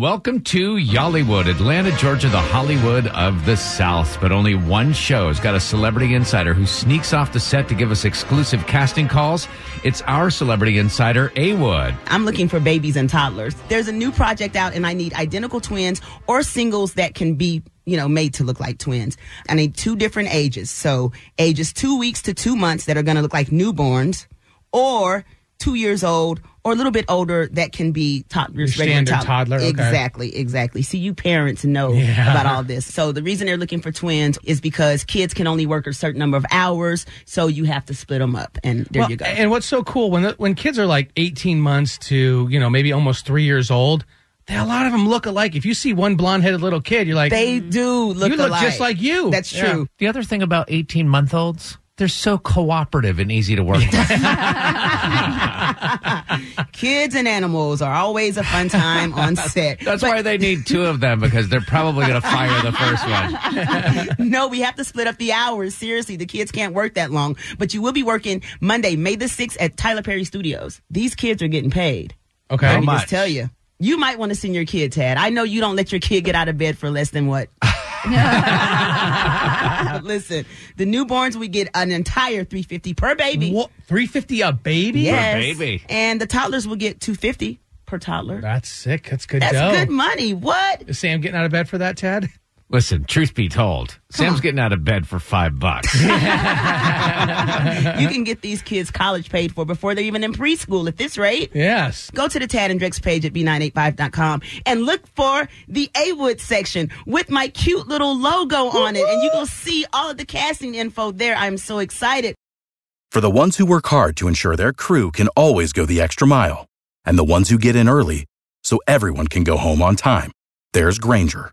Welcome to Y'allywood, Atlanta, Georgia, the Hollywood of the South. But only one show has got a celebrity insider who sneaks off the set to give us exclusive casting calls. It's our celebrity insider, A Wood. I'm looking for babies and toddlers. There's a new project out, and I need identical twins or singles that can be you know, made to look like twins. I need two different ages. So ages two weeks to two months that are going to look like newborns or two years old or a little bit older that can be toddlers, Your regular standard toddler, okay. Exactly, exactly. See, you parents know Yeah. about all this. So the reason they're looking for twins is because kids can only work a certain number of hours, so you have to split them up. And there Well, you go. And what's so cool when the, when kids are like 18 months to you know maybe almost three years old, they, a lot of them look alike. If you see one blonde headed little kid, you're like, they mm, do look alike. you look alike. just like you. That's Yeah. true. The other thing about 18 month olds, they're so cooperative and easy to work with. Kids and animals are always a fun time on set. That's But why they need two of them because they're probably going to fire the first one. no, we have to split up the hours. Seriously, the kids can't work that long. But you will be working Monday, May the 6th at Tyler Perry Studios. These kids are getting paid. Okay. Let me much? just tell you. You might want to send your kid, Tad. I know you don't let your kid get out of bed for less than what? Listen, the newborns we get an entire 350 per baby. What, 350 a baby? Yes. baby. And the toddlers will get 250 per toddler. That's sick. That's good That's dough. good money. What? Is Sam getting out of bed for that, Tad? Listen, truth be told, Sam's getting out of bed for five bucks. you can get these kids college paid for before they're even in preschool at this rate. Yes. Go to the Tad and Drex page at b985.com and look for the A Wood section with my cute little logo on it. And you will see all of the casting info there. I'm so excited. For the ones who work hard to ensure their crew can always go the extra mile, and the ones who get in early so everyone can go home on time, there's Grainger,